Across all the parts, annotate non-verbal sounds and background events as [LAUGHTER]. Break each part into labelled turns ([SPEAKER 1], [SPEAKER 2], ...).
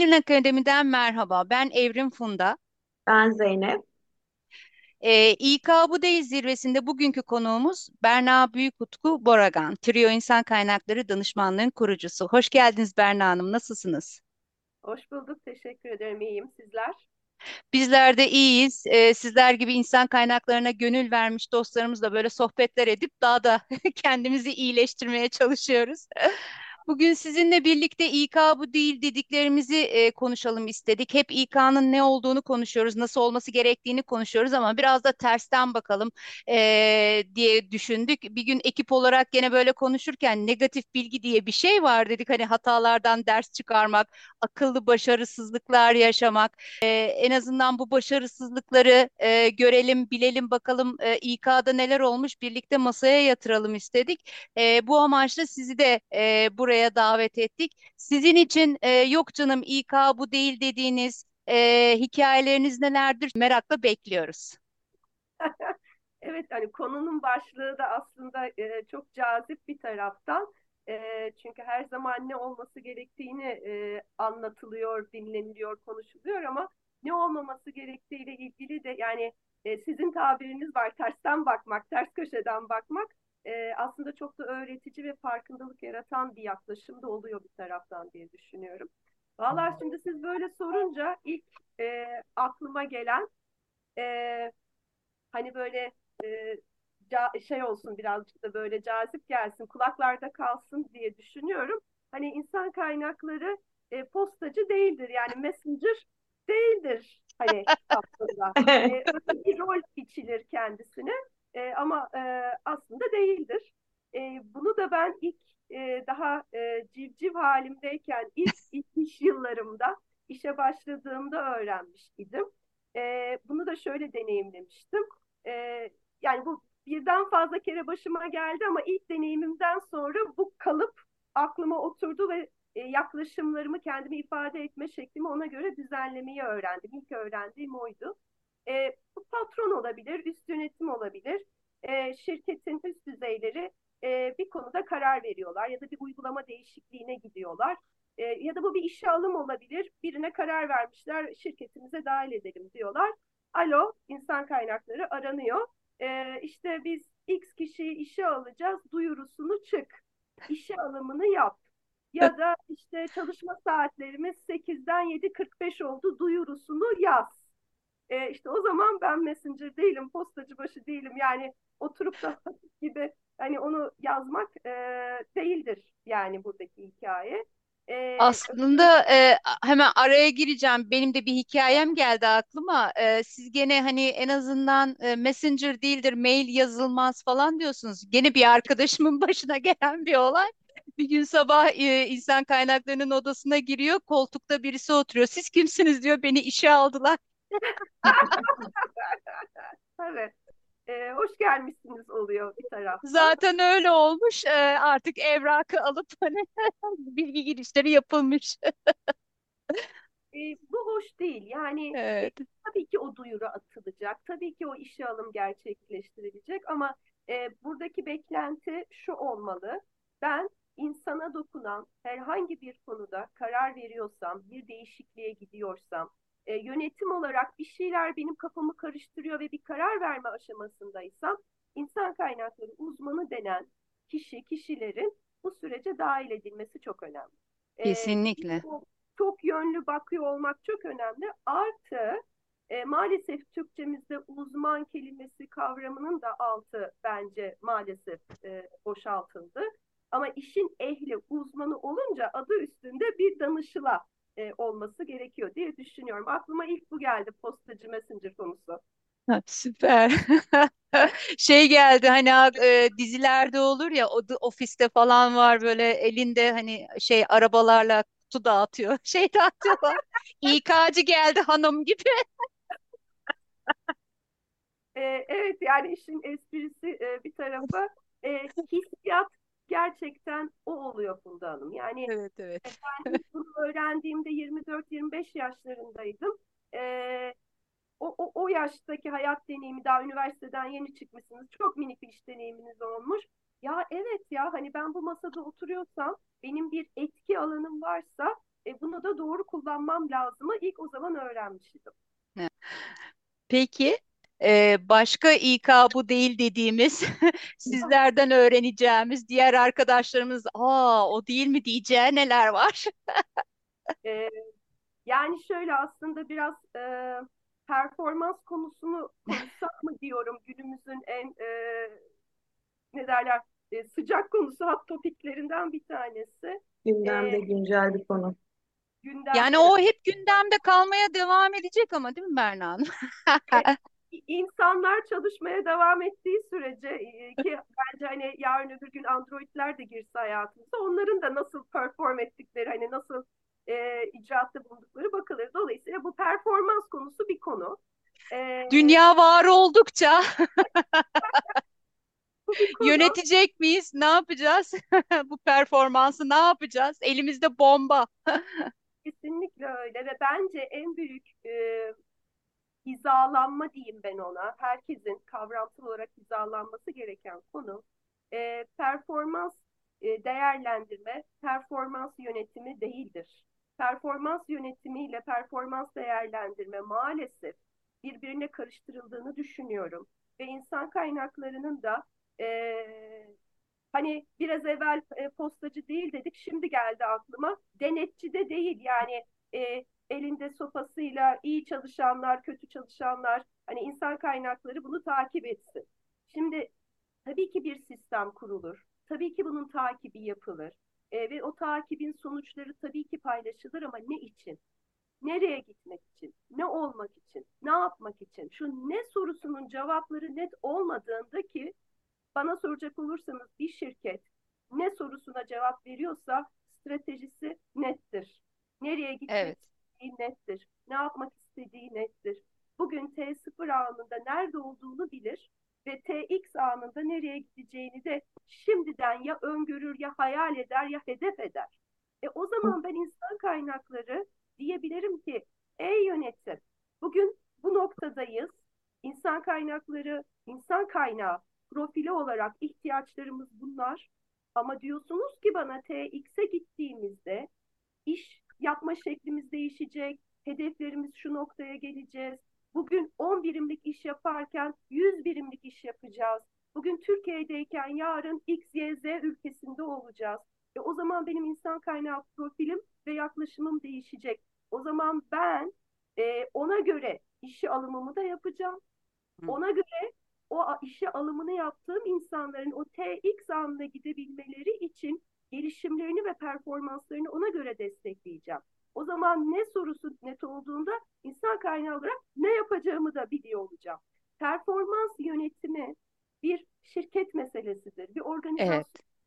[SPEAKER 1] Pelin Akademi'den merhaba. Ben Evrim Funda.
[SPEAKER 2] Ben Zeynep.
[SPEAKER 1] Ee, İK Bu Değil zirvesinde bugünkü konuğumuz Berna Büyükutku Boragan, Trio İnsan Kaynakları Danışmanlığı'nın kurucusu. Hoş geldiniz Berna Hanım, nasılsınız?
[SPEAKER 3] Hoş bulduk, teşekkür ederim. İyiyim. Sizler?
[SPEAKER 1] Bizler de iyiyiz. Ee, sizler gibi insan kaynaklarına gönül vermiş dostlarımızla böyle sohbetler edip daha da [LAUGHS] kendimizi iyileştirmeye çalışıyoruz. Bugün sizinle birlikte İK bu değil dediklerimizi e, konuşalım istedik. Hep İK'nın ne olduğunu konuşuyoruz, nasıl olması gerektiğini konuşuyoruz ama biraz da tersten bakalım e, diye düşündük. Bir gün ekip olarak gene böyle konuşurken negatif bilgi diye bir şey var dedik. Hani hatalardan ders çıkarmak, akıllı başarısızlıklar yaşamak. E, en azından bu başarısızlıkları e, görelim, bilelim, bakalım e, İK'da neler olmuş birlikte masaya yatıralım istedik. E, bu amaçla sizi de e, buraya davet ettik. Sizin için e, yok canım İK bu değil dediğiniz e, hikayeleriniz nelerdir? Merakla bekliyoruz. [LAUGHS]
[SPEAKER 3] Evet, hani konunun başlığı da aslında e, çok cazip bir taraftan. E, çünkü her zaman ne olması gerektiğini e, anlatılıyor, dinleniliyor, konuşuluyor ama ne olmaması gerektiğiyle ilgili de yani e, sizin tabiriniz var tersten bakmak, ters köşeden bakmak e, aslında çok da öğretici ve farkındalık yaratan bir yaklaşım da oluyor bir taraftan diye düşünüyorum. Valla şimdi siz böyle sorunca ilk e, aklıma gelen e, hani böyle e, şey olsun birazcık da böyle cazip gelsin, kulaklarda kalsın diye düşünüyorum. Hani insan kaynakları e, postacı değildir yani messenger değildir hani [LAUGHS] aslında. e, bir rol biçilir kendisine. E, ama e, aslında değildir. E, bunu da ben ilk e, daha e, civciv halimdeyken ilk, ilk iş yıllarımda işe başladığımda öğrenmiş idim. E, bunu da şöyle deneyimlemiştim. E, yani bu birden fazla kere başıma geldi ama ilk deneyimimden sonra bu kalıp aklıma oturdu ve e, yaklaşımlarımı kendimi ifade etme şeklimi ona göre düzenlemeyi öğrendim. İlk öğrendiğim oydu. E, bu patron olabilir, üst yönetim olabilir. E, şirketin üst düzeyleri e, bir konuda karar veriyorlar ya da bir uygulama değişikliğine gidiyorlar. E, ya da bu bir işe alım olabilir. Birine karar vermişler, şirketimize dahil edelim diyorlar. Alo, insan kaynakları aranıyor. E, işte biz X kişiyi işe alacağız, duyurusunu çık. İşe alımını yap. Ya da işte çalışma saatlerimiz 8'den 7.45 oldu, duyurusunu yaz e, işte o zaman ben messenger değilim, postacı başı değilim. Yani oturup da gibi hani onu yazmak e, değildir yani buradaki hikaye.
[SPEAKER 1] E, Aslında e, hemen araya gireceğim. Benim de bir hikayem geldi aklıma. E, siz gene hani en azından e, messenger değildir, mail yazılmaz falan diyorsunuz. Gene bir arkadaşımın [LAUGHS] başına gelen bir olay. Bir gün sabah e, insan kaynaklarının odasına giriyor, koltukta birisi oturuyor. Siz kimsiniz diyor, beni işe aldılar.
[SPEAKER 3] Evet. Ee, hoş gelmişsiniz oluyor bir taraftan.
[SPEAKER 1] Zaten öyle olmuş. Ee, artık evrakı alıp [LAUGHS] hani bilgi girişleri yapılmış.
[SPEAKER 3] e, bu hoş değil. Yani evet. e, tabii ki o duyuru atılacak. Tabii ki o işe alım gerçekleştirilecek ama e, buradaki beklenti şu olmalı. Ben insana dokunan herhangi bir konuda karar veriyorsam, bir değişikliğe gidiyorsam, e, yönetim olarak bir şeyler benim kafamı karıştırıyor ve bir karar verme aşamasındaysam insan kaynakları uzmanı denen kişi, kişilerin bu sürece dahil edilmesi çok önemli.
[SPEAKER 1] E, Kesinlikle. E,
[SPEAKER 3] çok, çok yönlü bakıyor olmak çok önemli. Artı e, maalesef Türkçemizde uzman kelimesi kavramının da altı bence maalesef e, boşaltıldı. Ama işin ehli, uzmanı olunca adı üstünde bir danışıla e, olması gerekiyor diye düşünüyorum. Aklıma ilk bu geldi postacı messenger konusu.
[SPEAKER 1] Ha, süper. [LAUGHS] Şey geldi hani e, dizilerde olur ya o ofiste falan var böyle elinde hani şey arabalarla kutu dağıtıyor. [LAUGHS] Şey dağıtıyorlar. İK'cı geldi hanım gibi.
[SPEAKER 3] E, evet yani işin esprisi e, bir tarafa e, hissiyat gerçekten o oluyor Funda Hanım. Yani
[SPEAKER 1] evet, evet.
[SPEAKER 3] ben [LAUGHS] bunu öğrendiğimde 24-25 yaşlarındaydım. Ee, o, o, o yaştaki hayat deneyimi daha üniversiteden yeni çıkmışsınız. Çok minik bir iş deneyiminiz olmuş. Ya evet ya hani ben bu masada oturuyorsam benim bir etki alanım varsa E, bunu da doğru kullanmam lazımı ilk o zaman öğrenmiştim.
[SPEAKER 1] Peki e, başka İK bu değil dediğimiz [LAUGHS] sizlerden öğreneceğimiz diğer arkadaşlarımız aa o değil mi diyeceği neler var? [LAUGHS]
[SPEAKER 3] E, yani şöyle aslında biraz e, performans konusunu konuşsak mı diyorum günümüzün en e, ne derler e, sıcak konusu hot topiklerinden bir tanesi.
[SPEAKER 2] Gündemde
[SPEAKER 3] E,
[SPEAKER 2] güncel bir konu.
[SPEAKER 3] gündemde
[SPEAKER 1] Yani o hep gündemde kalmaya devam edecek ama değil mi Berna Hanım?
[SPEAKER 3] İnsanlar çalışmaya devam ettiği sürece e, ki bence hani yarın öbür gün Android'ler de girse hayatımıza onların da nasıl perform ettikleri hani nasıl e, icraatta bulundukları bakılır. Dolayısıyla bu performans konusu bir konu. E,
[SPEAKER 1] Dünya var oldukça [LAUGHS]
[SPEAKER 3] konu.
[SPEAKER 1] yönetecek miyiz? Ne yapacağız? [LAUGHS] Bu performansı ne yapacağız? Elimizde bomba. [LAUGHS]
[SPEAKER 3] Kesinlikle öyle ve bence en büyük e, hizalanma diyeyim ben ona. Herkesin kavramsal olarak hizalanması gereken konu e, performans e, değerlendirme, performans yönetimi değildir. Performans yönetimiyle performans değerlendirme maalesef birbirine karıştırıldığını düşünüyorum. Ve insan kaynaklarının da e, hani biraz evvel e, postacı değil dedik, şimdi geldi aklıma. Denetçi de değil yani e, elinde sopasıyla iyi çalışanlar, kötü çalışanlar, hani insan kaynakları bunu takip etsin. Şimdi tabii ki bir sistem kurulur. Tabii ki bunun takibi yapılır. E, ve o takibin sonuçları tabii ki paylaşılır ama ne için? Nereye gitmek için? Ne olmak için? Ne yapmak için? Şu ne sorusunun cevapları net olmadığında ki bana soracak olursanız bir şirket ne sorusuna cevap veriyorsa stratejisi nettir. Nereye gitmek
[SPEAKER 1] Evet.
[SPEAKER 3] İstediği nettir. Ne yapmak istediği nettir. Bugün T0 anında nerede olduğunu bilir ve TX anında nereye gideceğini de şimdiden ya öngörür ya hayal eder ya hedef eder. E o zaman ben insan kaynakları diyebilirim ki ey yönetim bugün bu noktadayız. İnsan kaynakları, insan kaynağı profili olarak ihtiyaçlarımız bunlar. Ama diyorsunuz ki bana TX'e gittiğimizde iş yapma şeklimiz değişecek, hedeflerimiz şu noktaya geleceğiz. Bugün 10 birimlik iş yaparken 100 birimlik iş yapacağız. Bugün Türkiye'deyken yarın X, Y, Z ülkesinde olacağız. E o zaman benim insan kaynağı profilim ve yaklaşımım değişecek. O zaman ben e, ona göre işi alımımı da yapacağım. Ona göre o işe alımını yaptığım insanların o TX anına gidebilmeleri için gelişimlerini ve performanslarını ona göre destekleyeceğim. O zaman ne sorusu net olduğunda insan kaynağı olarak ne yapacağımı da biliyor olacağım. Performans yönetimi bir şirket meselesidir, bir organizasyon
[SPEAKER 1] Evet.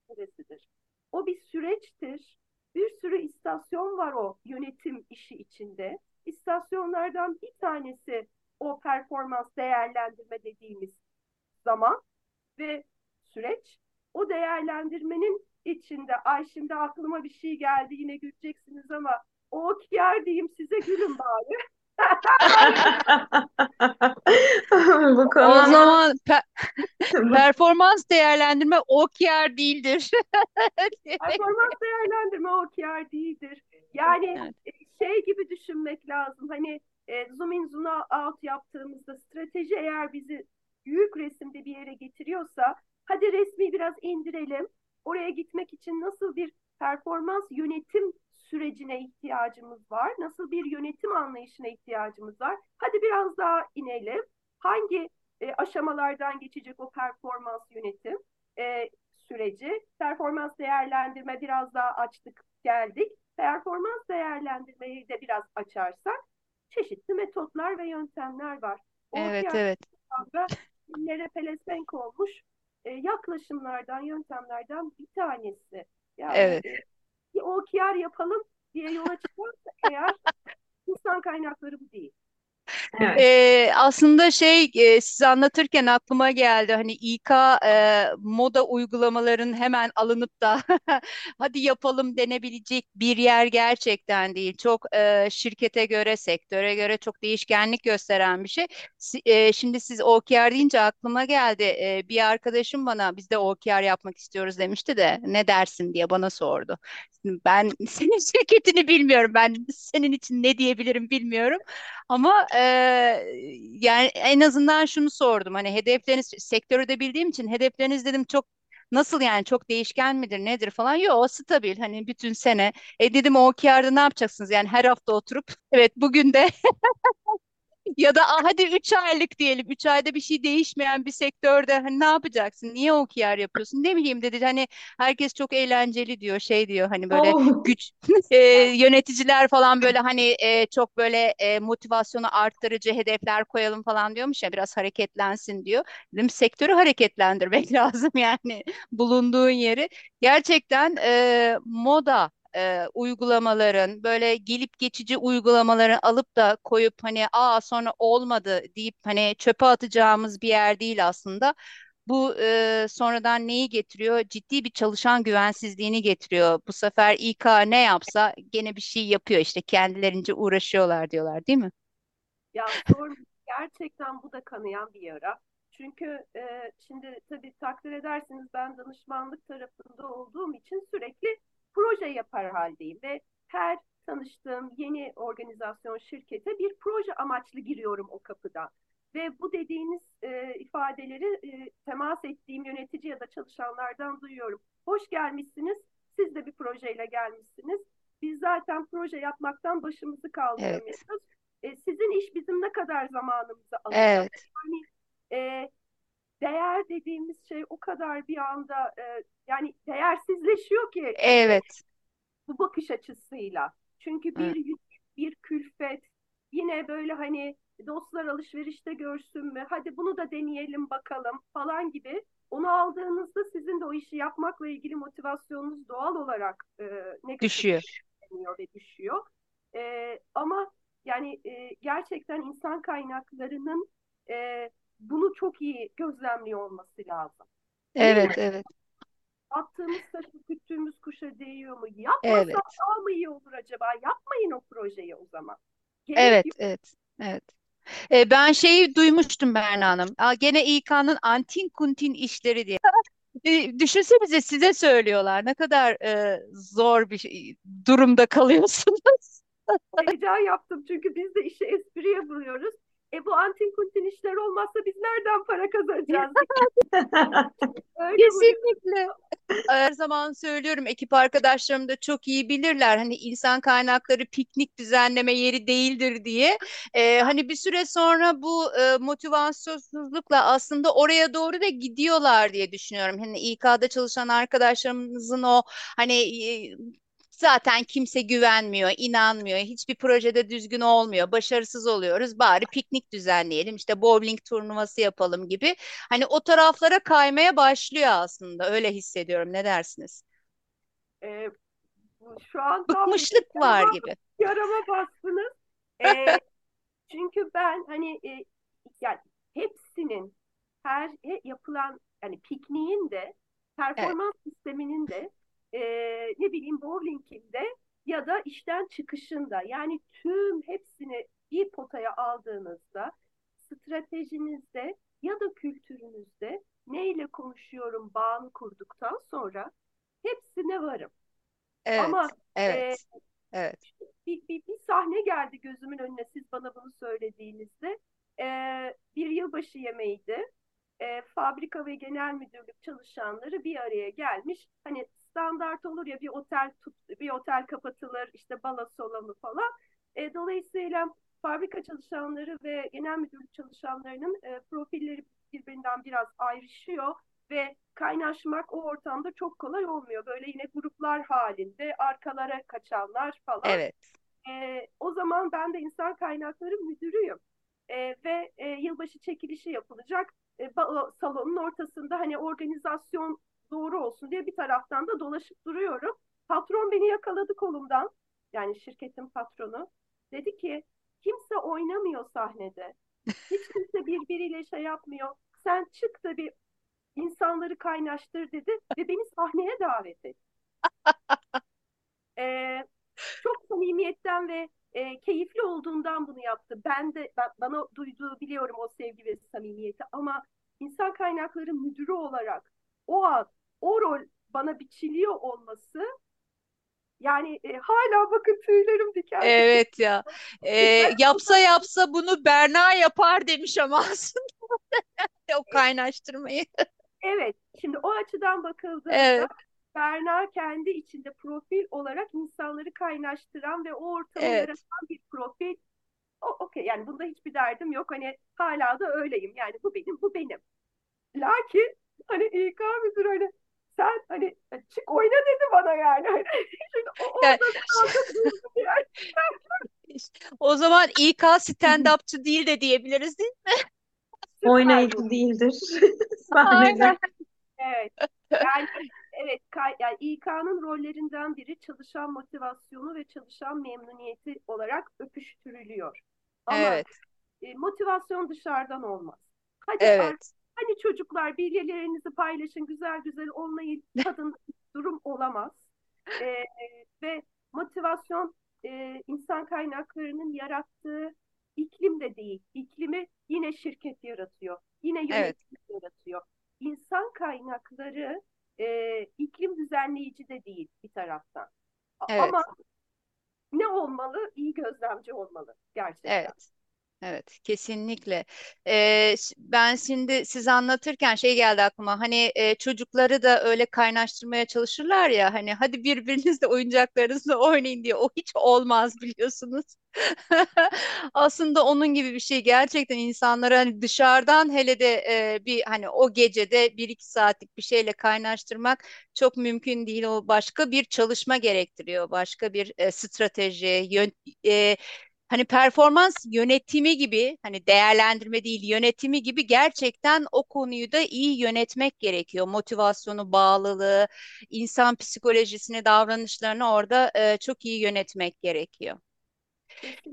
[SPEAKER 3] meselesidir. O bir süreçtir. Bir sürü istasyon var o yönetim işi içinde. İstasyonlardan bir tanesi o performans değerlendirme dediğimiz zaman ve süreç. O değerlendirmenin içinde, ay şimdi aklıma bir şey geldi yine güleceksiniz ama o OKR diyeyim size gülün bari. [LAUGHS]
[SPEAKER 2] Bu
[SPEAKER 1] O
[SPEAKER 2] konu
[SPEAKER 1] zaman pe- [LAUGHS] performans değerlendirme OKR değildir. [LAUGHS]
[SPEAKER 3] Performans değerlendirme OKR değildir. Yani e, şey gibi düşünmek lazım. Hani e, zoom in zoom out yaptığımızda strateji eğer bizi büyük resimde bir yere getiriyorsa hadi resmi biraz indirelim. Oraya gitmek için nasıl bir performans yönetim sürecine ihtiyacımız var? Nasıl bir yönetim anlayışına ihtiyacımız var? Hadi biraz daha inelim. Hangi e, aşamalardan geçecek o performans yönetim e, süreci? Performans değerlendirme biraz daha açtık, geldik. Performans değerlendirmeyi de biraz açarsak çeşitli metotlar ve yöntemler var.
[SPEAKER 1] Evet,
[SPEAKER 3] OKR
[SPEAKER 1] evet.
[SPEAKER 3] da dillere pelesenk olmuş e, yaklaşımlardan, yöntemlerden bir tanesi. Yani
[SPEAKER 1] Evet.
[SPEAKER 3] e, bir OKR yapalım diye yola çıkarsa eğer insan kaynakları bu değil.
[SPEAKER 2] Evet.
[SPEAKER 1] Ee, aslında şey e, siz anlatırken aklıma geldi hani İK e, moda uygulamaların hemen alınıp da [LAUGHS] hadi yapalım denebilecek bir yer gerçekten değil. Çok e, şirkete göre, sektöre göre çok değişkenlik gösteren bir şey. Si- e, şimdi siz OKR deyince aklıma geldi. E, bir arkadaşım bana biz de OKR yapmak istiyoruz demişti de ne dersin diye bana sordu. Ben [LAUGHS] senin şirketini bilmiyorum. Ben senin için ne diyebilirim bilmiyorum. Ama e, yani en azından şunu sordum. Hani hedefleriniz sektörü de bildiğim için hedefleriniz dedim çok nasıl yani çok değişken midir nedir falan. Yok stabil hani bütün sene. E dedim o OKR'da ne yapacaksınız? Yani her hafta oturup [LAUGHS] evet bugün de [LAUGHS] ya da "Aa, hadi 3 aylık diyelim. üç ayda bir şey değişmeyen bir sektörde hani ne yapacaksın? Niye OKR yapıyorsun? Ne bileyim dedi. Hani herkes çok eğlenceli diyor. Şey diyor hani böyle
[SPEAKER 2] Oh,
[SPEAKER 1] güç [LAUGHS] e, yöneticiler falan böyle hani e, çok böyle e, motivasyonu arttırıcı hedefler koyalım falan diyormuş ya biraz hareketlensin diyor. Dedim sektörü hareketlendirmek [LAUGHS] lazım yani bulunduğun yeri. Gerçekten e, moda e, uygulamaların böyle gelip geçici uygulamaların alıp da koyup hani aa sonra olmadı deyip hani çöpe atacağımız bir yer değil aslında. Bu e, sonradan neyi getiriyor? Ciddi bir çalışan güvensizliğini getiriyor. Bu sefer İK ne yapsa gene bir şey yapıyor işte kendilerince uğraşıyorlar diyorlar değil mi?
[SPEAKER 3] Ya sorun gerçekten bu da kanayan bir yara. Çünkü e, şimdi tabii takdir edersiniz ben danışmanlık tarafında olduğum için sürekli proje yapar haldeyim ve her tanıştığım yeni organizasyon şirkete bir proje amaçlı giriyorum o kapıdan. Ve bu dediğiniz e, ifadeleri e, temas ettiğim yönetici ya da çalışanlardan duyuyorum. Hoş gelmişsiniz, siz de bir projeyle gelmişsiniz. Biz zaten proje yapmaktan başımızı
[SPEAKER 1] Evet,
[SPEAKER 3] kaldıramıyoruz e, sizin iş bizim ne kadar zamanımızı alacak?
[SPEAKER 1] evet,
[SPEAKER 3] Hani e, değer dediğimiz şey o kadar bir anda e, yani değersizleşiyor ki
[SPEAKER 1] evet,
[SPEAKER 3] bu bakış açısıyla. Çünkü bir
[SPEAKER 1] evet,
[SPEAKER 3] bir külfet, yine böyle hani dostlar alışverişte görsün mü? Hadi bunu da deneyelim bakalım falan gibi. Onu aldığınızda sizin de o işi yapmakla ilgili motivasyonunuz doğal olarak e, negatif
[SPEAKER 1] düşüyor.
[SPEAKER 3] ve düşüyor. E, ama yani e, gerçekten insan kaynaklarının e, bunu çok iyi gözlemliyor olması lazım.
[SPEAKER 1] Evet, evet,
[SPEAKER 3] attığımız taşı küttüğümüz kuşa değiyor mu? Yapmasak
[SPEAKER 1] evet,
[SPEAKER 3] daha mı iyi olur acaba? Yapmayın o projeyi o zaman. Gerek
[SPEAKER 1] evet,
[SPEAKER 3] yok.
[SPEAKER 1] evet, evet. E, ben şeyi duymuştum Berna Hanım. Aa, gene İK'nın antin kuntin işleri diye. E, düşünsenize size söylüyorlar. Ne kadar e, zor bir şey- durumda kalıyorsunuz.
[SPEAKER 3] Heyecan yaptım çünkü biz de işi espriye vuruyoruz. E bu antin kuntin işler olmazsa biz nereden para kazanacağız? [LAUGHS]
[SPEAKER 1] Kesinlikle. Her zaman söylüyorum ekip arkadaşlarım da çok iyi bilirler. Hani insan kaynakları piknik düzenleme yeri değildir diye. Ee, hani bir süre sonra bu e, motivasyonsuzlukla aslında oraya doğru da gidiyorlar diye düşünüyorum. Hani İK'da çalışan arkadaşlarımızın o hani e, Zaten kimse güvenmiyor, inanmıyor. Hiçbir projede düzgün olmuyor. Başarısız oluyoruz. Bari piknik düzenleyelim, işte bowling turnuvası yapalım gibi. Hani o taraflara kaymaya başlıyor aslında. Öyle hissediyorum. Ne dersiniz?
[SPEAKER 3] E, bu- şu an tam
[SPEAKER 1] Bıkmışlık var
[SPEAKER 3] yarama,
[SPEAKER 1] gibi.
[SPEAKER 3] yarama bastınız. [LAUGHS] E, çünkü ben hani e, yani hepsinin her he- yapılan yani pikniğin de
[SPEAKER 1] Evet,
[SPEAKER 3] performans sisteminin de e, ne bileyim bowlingin de ya da işten çıkışında yani tüm hepsini bir potaya aldığınızda stratejinizde ya da kültürünüzde neyle konuşuyorum bağını kurduktan sonra hepsine varım.
[SPEAKER 1] evet,
[SPEAKER 3] Ama e,
[SPEAKER 1] evet, evet,
[SPEAKER 3] bir, bir, bir sahne geldi gözümün önüne siz bana bunu söylediğinizde. Ee, bir yılbaşı yemeğiydi. Ee, fabrika ve genel müdürlük çalışanları bir araya gelmiş. Hani standart olur ya bir otel tut, bir otel kapatılır işte balo salonu falan. Ee, dolayısıyla fabrika çalışanları ve genel müdürlük çalışanlarının e, profilleri birbirinden biraz ayrışıyor ve kaynaşmak o ortamda çok kolay olmuyor. Böyle yine gruplar halinde arkalara kaçanlar falan.
[SPEAKER 1] evet,
[SPEAKER 3] E, o zaman ben de insan kaynakları müdürüyüm. E, ve e, yılbaşı çekilişi yapılacak. E, salonun ortasında hani organizasyon doğru olsun diye bir taraftan da dolaşıp duruyorum. Patron beni yakaladı kolumdan. Yani şirketin patronu. Dedi ki kimse oynamıyor sahnede. Hiç kimse birbiriyle şey yapmıyor. Sen çık da bir insanları kaynaştır dedi ve beni sahneye davet etti. Ee, çok samimiyetten ve e, keyifli olduğundan bunu yaptı. Ben de ben, bana duyduğu biliyorum o sevgi ve samimiyeti ama insan kaynakları müdürü olarak o an o rol bana biçiliyor olması yani e, hala bakın tüylerim diken.
[SPEAKER 1] Evet ya. Ee, [LAUGHS] yapsa yapsa bunu Berna yapar demiş ama aslında [LAUGHS] o kaynaştırmayı.
[SPEAKER 3] Evet, şimdi o açıdan bakıldığında
[SPEAKER 1] Evet,
[SPEAKER 3] Berna kendi içinde profil olarak insanları kaynaştıran ve o ortamı
[SPEAKER 1] evet,
[SPEAKER 3] yaratan bir profil. O okey yani bunda hiçbir derdim yok. Hani hala da öyleyim. Yani bu benim, bu benim. Lakin hani İK müdürü hani sen hani çık oyna dedi bana yani. Hani [LAUGHS] şimdi o
[SPEAKER 1] Yani, [LAUGHS] o zaman İK stand-upçı değil de diyebiliriz değil mi? [LAUGHS]
[SPEAKER 2] Oynayıcı değildir.
[SPEAKER 1] Aynen.
[SPEAKER 3] Evet. Yani evet yani İK'nın rollerinden biri çalışan motivasyonu ve çalışan memnuniyeti olarak öpüştürülüyor. Ama
[SPEAKER 1] Evet,
[SPEAKER 3] e, motivasyon dışarıdan olmaz. Hadi
[SPEAKER 1] evet,
[SPEAKER 3] hani çocuklar bilgilerinizi paylaşın, güzel güzel olmayı [LAUGHS] tadın durum olamaz. E, ve motivasyon e, insan kaynaklarının yarattığı iklim de değil. İklimi yine şirket yaratıyor. Yine
[SPEAKER 1] evet,
[SPEAKER 3] yönetim yaratıyor. İnsan kaynakları e, iklim düzenleyici de değil bir taraftan.
[SPEAKER 1] Evet,
[SPEAKER 3] Ama ne olmalı? İyi gözlemci olmalı gerçekten.
[SPEAKER 1] evet. Evet, kesinlikle. Ee, ben şimdi siz anlatırken şey geldi aklıma. Hani e, çocukları da öyle kaynaştırmaya çalışırlar ya. Hani hadi birbirinizle oyuncaklarınızla oynayın diye. O hiç olmaz biliyorsunuz. [LAUGHS] Aslında onun gibi bir şey. Gerçekten insanları hani dışarıdan hele de e, bir hani o gecede bir iki saatlik bir şeyle kaynaştırmak çok mümkün değil. O başka bir çalışma gerektiriyor. Başka bir e, strateji, yön, e, hani performans yönetimi gibi hani değerlendirme değil yönetimi gibi gerçekten o konuyu da iyi yönetmek gerekiyor. Motivasyonu, bağlılığı, insan psikolojisini, davranışlarını orada e, çok iyi yönetmek gerekiyor.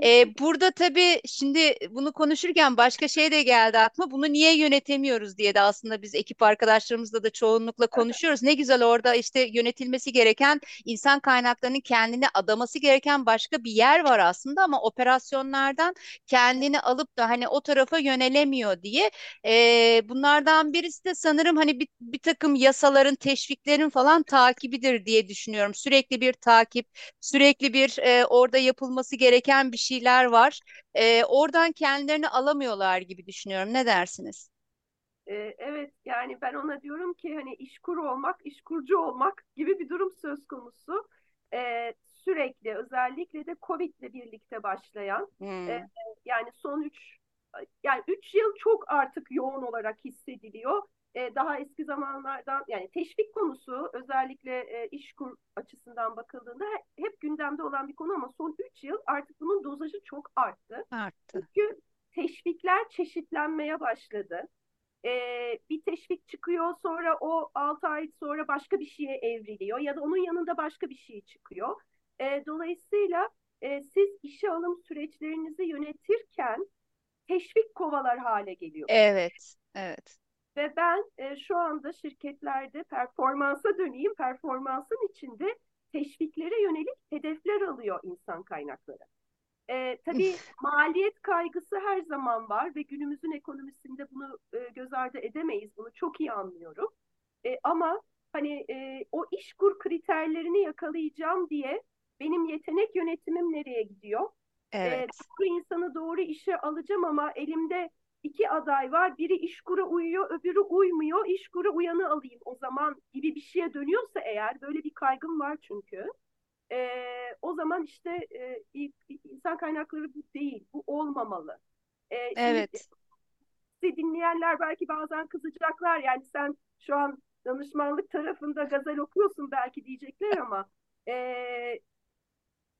[SPEAKER 1] Ee, burada tabii şimdi bunu konuşurken başka şey de geldi aklıma. Bunu niye yönetemiyoruz diye de aslında biz ekip arkadaşlarımızla da çoğunlukla konuşuyoruz. Ne güzel orada işte yönetilmesi gereken insan kaynaklarının kendini adaması gereken başka bir yer var aslında ama operasyonlardan kendini alıp da hani o tarafa yönelemiyor diye. Ee, bunlardan birisi de sanırım hani bir, bir takım yasaların, teşviklerin falan takibidir diye düşünüyorum. Sürekli bir takip Sürekli bir e, orada yapılması gereken bir şeyler var. E, oradan kendilerini alamıyorlar gibi düşünüyorum. Ne dersiniz?
[SPEAKER 3] Evet yani ben ona diyorum ki hani işkur olmak, işkurcu olmak gibi bir durum söz konusu. Ee, sürekli özellikle de Covid'le birlikte başlayan e,
[SPEAKER 1] Hmm,
[SPEAKER 3] yani son üç yani üç yıl çok artık yoğun olarak hissediliyor. Ee, daha eski zamanlardan yani teşvik konusu özellikle e, işkur açısından bakıldığında he- hep gündemde olan bir konu ama son üç yıl artık bunun dozajı çok arttı.
[SPEAKER 1] arttı.
[SPEAKER 3] Çünkü teşvikler çeşitlenmeye başladı e, bir teşvik çıkıyor sonra o 6 ay sonra başka bir şeye evriliyor ya da onun yanında başka bir şey çıkıyor. E, dolayısıyla e, siz işe alım süreçlerinizi yönetirken teşvik kovalar hale geliyorsunuz.
[SPEAKER 1] Evet, evet,
[SPEAKER 3] Ve ben e, şu anda şirketlerde performansa döneyim, performansın içinde teşviklere yönelik hedefler alıyor insan kaynakları. E, tabii maliyet kaygısı her zaman var ve günümüzün ekonomisinde bunu e, göz ardı edemeyiz. Bunu çok iyi anlıyorum. E, ama hani e, o işkur kriterlerini yakalayacağım diye benim yetenek yönetimim nereye gidiyor? E,
[SPEAKER 1] evet,
[SPEAKER 3] doğru insanı doğru işe alacağım ama elimde iki aday var. Biri işkura uyuyor, öbürü uymuyor. İşkura uyanı alayım o zaman gibi bir şeye dönüyorsa eğer böyle bir kaygım var çünkü. Ee, o zaman işte e, insan kaynakları bu değil, bu olmamalı. Şimdi
[SPEAKER 1] evet,
[SPEAKER 3] sizi dinleyenler belki bazen kızacaklar. Yani sen şu an danışmanlık tarafında gazel okuyorsun belki diyecekler ama e,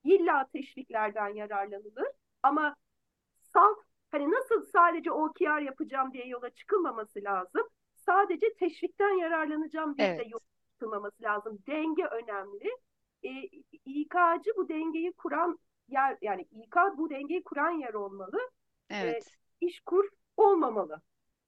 [SPEAKER 3] illa teşviklerden yararlanılır. Ama salt hani nasıl sadece OKR yapacağım diye yola çıkılmaması lazım. Sadece teşvikten yararlanacağım diye de
[SPEAKER 1] evet,
[SPEAKER 3] yola çıkılmaması lazım. Denge önemli. E, İK'cı bu dengeyi kuran yer yani İK bu dengeyi kuran yer olmalı.
[SPEAKER 1] Evet.
[SPEAKER 3] E, iş kur olmamalı.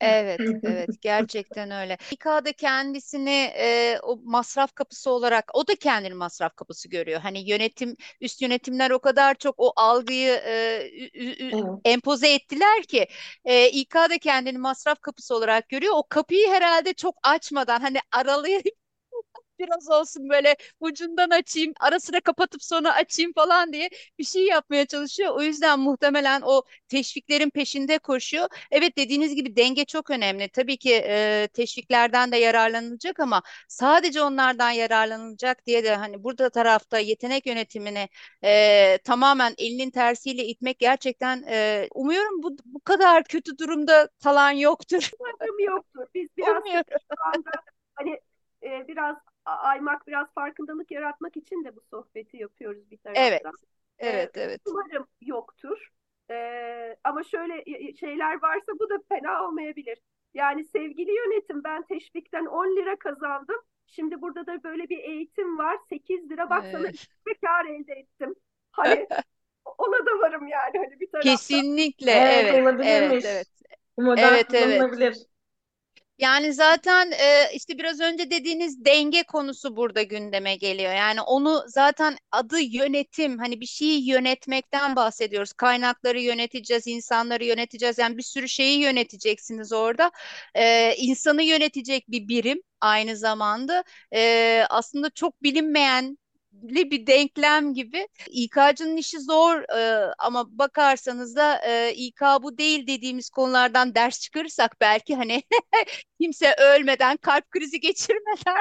[SPEAKER 1] Evet, evet gerçekten öyle. İK'da kendisini e, o masraf kapısı olarak o da kendini masraf kapısı görüyor. Hani yönetim üst yönetimler o kadar çok o algıyı e, ü- ü-
[SPEAKER 2] Evet.
[SPEAKER 1] empoze ettiler ki e, İK da kendini masraf kapısı olarak görüyor. O kapıyı herhalde çok açmadan hani aralayıp [LAUGHS] biraz olsun böyle ucundan açayım, ara sıra kapatıp sonra açayım falan diye bir şey yapmaya çalışıyor. O yüzden muhtemelen o teşviklerin peşinde koşuyor. Evet dediğiniz gibi denge çok önemli. Tabii ki e, teşviklerden de yararlanılacak ama sadece onlardan yararlanılacak diye de hani burada tarafta yetenek yönetimini e, tamamen elinin tersiyle itmek gerçekten e, umuyorum bu bu kadar kötü durumda kalan yoktur.
[SPEAKER 3] Umarım yoktur. Biz [LAUGHS] biraz şu anda hani e, biraz aymak, biraz farkındalık yaratmak için de bu sohbeti yapıyoruz bir
[SPEAKER 1] Evet,
[SPEAKER 3] taraftan.
[SPEAKER 1] evet, evet.
[SPEAKER 3] Umarım yoktur. E, ama şöyle y- şeyler varsa bu da fena olmayabilir. Yani sevgili yönetim ben teşvikten 10 lira kazandım. Şimdi burada da böyle bir eğitim var. 8 lira bak sana
[SPEAKER 1] Evet.
[SPEAKER 3] kar elde ettim. Hani [LAUGHS] ona da varım yani hani bir taraftan.
[SPEAKER 1] Kesinlikle
[SPEAKER 2] Evet,
[SPEAKER 1] evet, evet,
[SPEAKER 2] olabilirmiş.
[SPEAKER 1] evet.
[SPEAKER 2] Model
[SPEAKER 1] Evet, evet. Yani zaten e, işte biraz önce dediğiniz denge konusu burada gündeme geliyor. Yani onu zaten adı yönetim. Hani bir şeyi yönetmekten bahsediyoruz. Kaynakları yöneteceğiz, insanları yöneteceğiz. Yani bir sürü şeyi yöneteceksiniz orada. E, insanı yönetecek bir birim aynı zamanda. E, aslında çok bilinmeyen bir denklem gibi. İK'cının işi zor e, ama bakarsanız da e, İK bu değil dediğimiz konulardan ders çıkarırsak belki hani [LAUGHS] kimse ölmeden, kalp krizi geçirmeden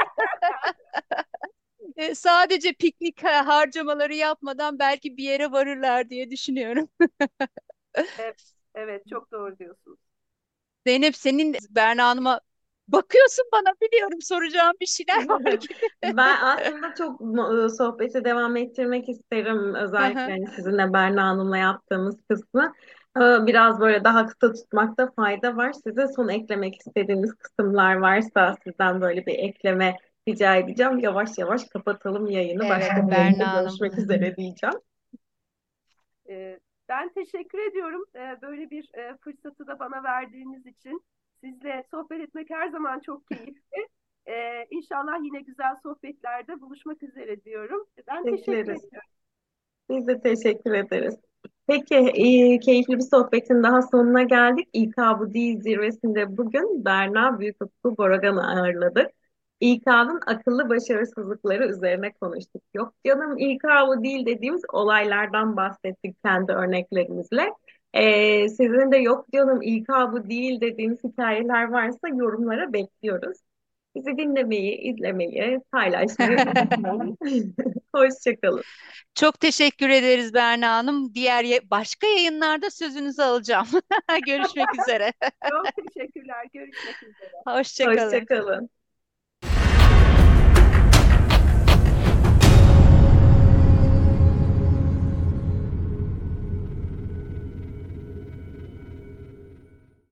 [SPEAKER 1] [LAUGHS] e, sadece piknik ha- harcamaları yapmadan belki bir yere varırlar diye düşünüyorum. [LAUGHS]
[SPEAKER 3] Evet, evet çok doğru diyorsunuz.
[SPEAKER 1] Zeynep senin Berna Hanım'a bakıyorsun bana biliyorum soracağım bir şeyler [LAUGHS] var gibi.
[SPEAKER 2] Ben aslında çok sohbeti devam ettirmek isterim. Özellikle hani sizinle Berna Hanım'la yaptığımız kısmı. Biraz böyle daha kısa tutmakta fayda var. Size son eklemek istediğiniz kısımlar varsa sizden böyle bir ekleme rica edeceğim. Yavaş yavaş kapatalım yayını.
[SPEAKER 1] Evet
[SPEAKER 2] Başka bir
[SPEAKER 1] Berna
[SPEAKER 2] yayında görüşmek üzere diyeceğim.
[SPEAKER 3] Ben teşekkür ediyorum böyle bir fırsatı da bana verdiğiniz için. Sizle sohbet etmek her zaman çok keyifli. [LAUGHS] Ee, İnşallah yine güzel sohbetlerde buluşmak üzere diyorum. Ben teşekkür
[SPEAKER 2] Bekleriz.
[SPEAKER 3] ediyorum.
[SPEAKER 2] Biz de teşekkür ederiz. Peki, e, keyifli bir sohbetin daha sonuna geldik. İK Bu Değil zirvesinde bugün Berna Büyükokul Boragan'ı ağırladık. İK'nın akıllı başarısızlıkları üzerine konuştuk. Yok canım İK bu değil dediğimiz olaylardan bahsettik kendi örneklerimizle. E, sizin de yok canım İK bu değil dediğiniz hikayeler varsa yorumlara bekliyoruz. Bizi dinlemeyi, izlemeyi, paylaşmayı [LAUGHS] unutmayın. [LAUGHS] Hoşçakalın.
[SPEAKER 1] Çok teşekkür ederiz Berna Hanım. Diğer ya- başka yayınlarda sözünüzü alacağım. [LAUGHS] Görüşmek üzere.
[SPEAKER 3] Çok teşekkürler. Görüşmek üzere.
[SPEAKER 1] Hoşça kalın.
[SPEAKER 2] Hoşçakalın.